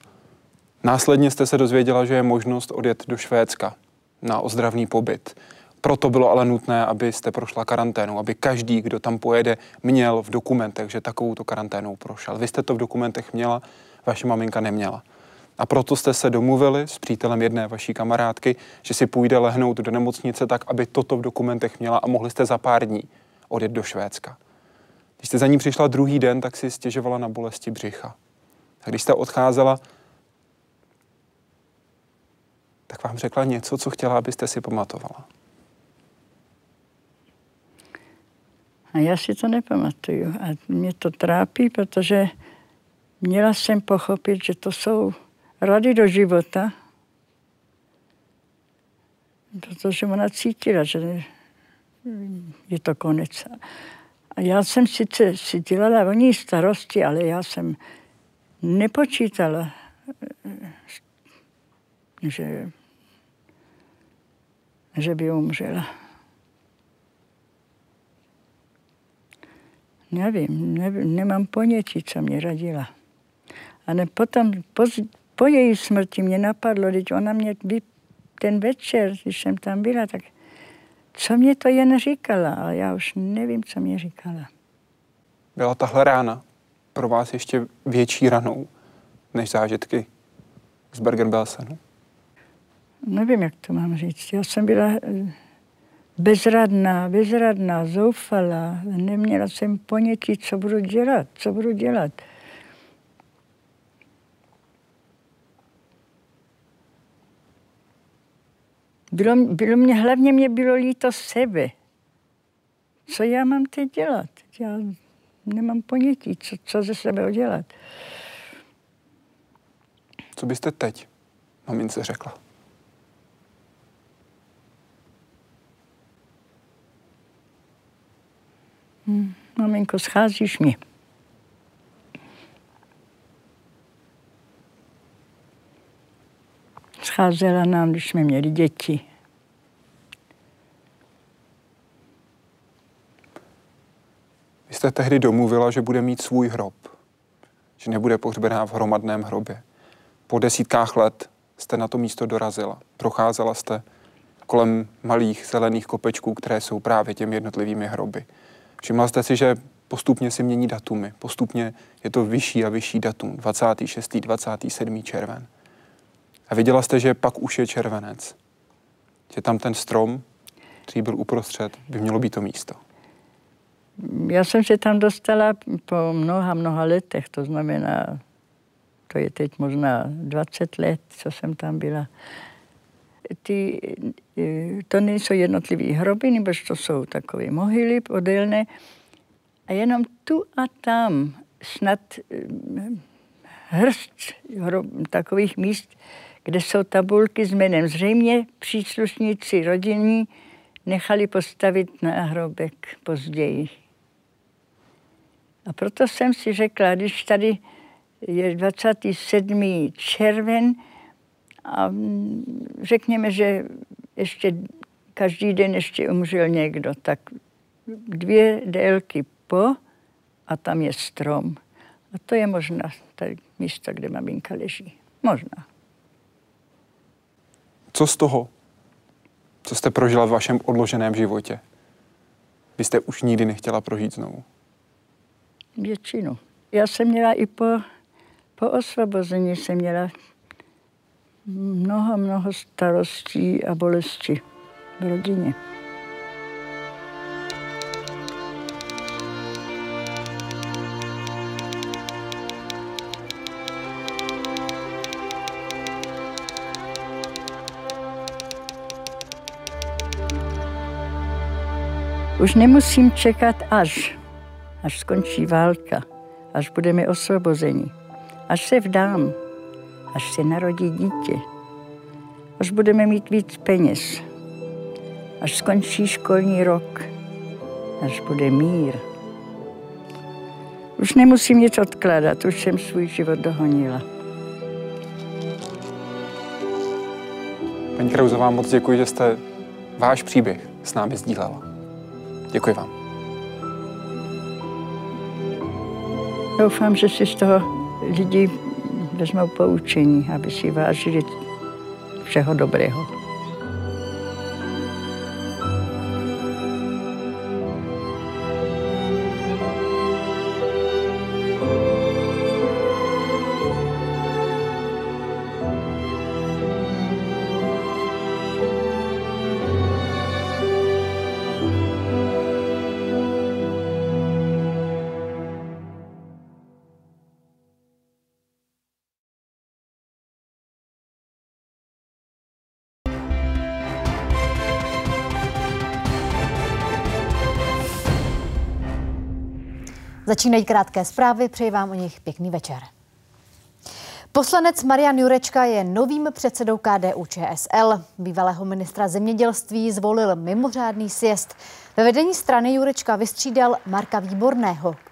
Následně jste se dozvěděla, že je možnost odjet do Švédska na ozdravný pobyt. Proto bylo ale nutné, abyste prošla karanténu, aby každý, kdo tam pojede, měl v dokumentech, že takovou to karanténou prošel. Vy jste to v dokumentech měla, vaše maminka neměla. A proto jste se domluvili s přítelem jedné vaší kamarádky, že si půjde lehnout do nemocnice tak, aby toto v dokumentech měla a mohli jste za pár dní odjet do Švédska. Když jste za ní přišla druhý den, tak si stěžovala na bolesti břicha. A když jste odcházela, tak vám řekla něco, co chtěla, abyste si pamatovala. A já si to nepamatuju. A mě to trápí, protože měla jsem pochopit, že to jsou rady do života, protože ona cítila, že je to konec. Já jsem sice si dělala o ní starosti, ale já jsem nepočítala, že, že by umřela. Nevím, nevím, nemám ponětí, co mě radila. A ne potom, po, po její smrti mě napadlo, když ona mě ten večer, když jsem tam byla, tak co mě to jen říkala, ale já už nevím, co mě říkala. Byla tahle rána pro vás ještě větší ranou než zážitky z Bergen-Belsenu? Nevím, jak to mám říct. Já jsem byla eh, bezradná, bezradná, zoufalá. Neměla jsem ponětí, co budu dělat, co budu dělat. Bylo, bylo mě, hlavně mě bylo líto sebe. Co já mám teď dělat? Já nemám ponětí, co, co ze sebe udělat. Co byste teď mamince řekla? Hmm, maminko, scházíš mě. Scházela nám, když jsme měli děti. Vy jste tehdy domluvila, že bude mít svůj hrob, že nebude pohřbená v hromadném hrobě. Po desítkách let jste na to místo dorazila. Procházela jste kolem malých zelených kopečků, které jsou právě těmi jednotlivými hroby. Všimla jste si, že postupně si mění datumy. Postupně je to vyšší a vyšší datum. 26. 27. červen. A viděla jste, že pak už je červenec. Že tam ten strom, který byl uprostřed, by mělo být to místo. Já jsem se tam dostala po mnoha, mnoha letech, to znamená, to je teď možná 20 let, co jsem tam byla. Ty, to nejsou jednotlivé hroby, nebo to jsou takové mohyly podélné. A jenom tu a tam snad eh, hrst hrob, takových míst, kde jsou tabulky s jménem. Zřejmě příslušníci rodiny nechali postavit na hrobek později. A proto jsem si řekla, když tady je 27. červen a řekněme, že ještě každý den ještě umřel někdo, tak dvě délky po a tam je strom. A to je možná tady místo, kde maminka leží. Možná. Co z toho, co jste prožila v vašem odloženém životě, byste už nikdy nechtěla prožít znovu? Většinu. Já jsem měla i po, po osvobození jsem měla mnoho, mnoho starostí a bolesti v rodině. Už nemusím čekat až, až skončí válka, až budeme osvobozeni, až se vdám, až se narodí dítě, až budeme mít víc peněz, až skončí školní rok, až bude mír. Už nemusím nic odkládat, už jsem svůj život dohonila. Paní Krauzová, moc děkuji, že jste váš příběh s námi sdílela. Děkuji vám. Doufám, že si z toho lidi vezmou poučení, aby si vážili všeho dobrého. Začínají krátké zprávy, přeji vám o nich pěkný večer. Poslanec Marian Jurečka je novým předsedou KDU ČSL. Bývalého ministra zemědělství zvolil mimořádný sjezd. Ve vedení strany Jurečka vystřídal Marka Výborného, který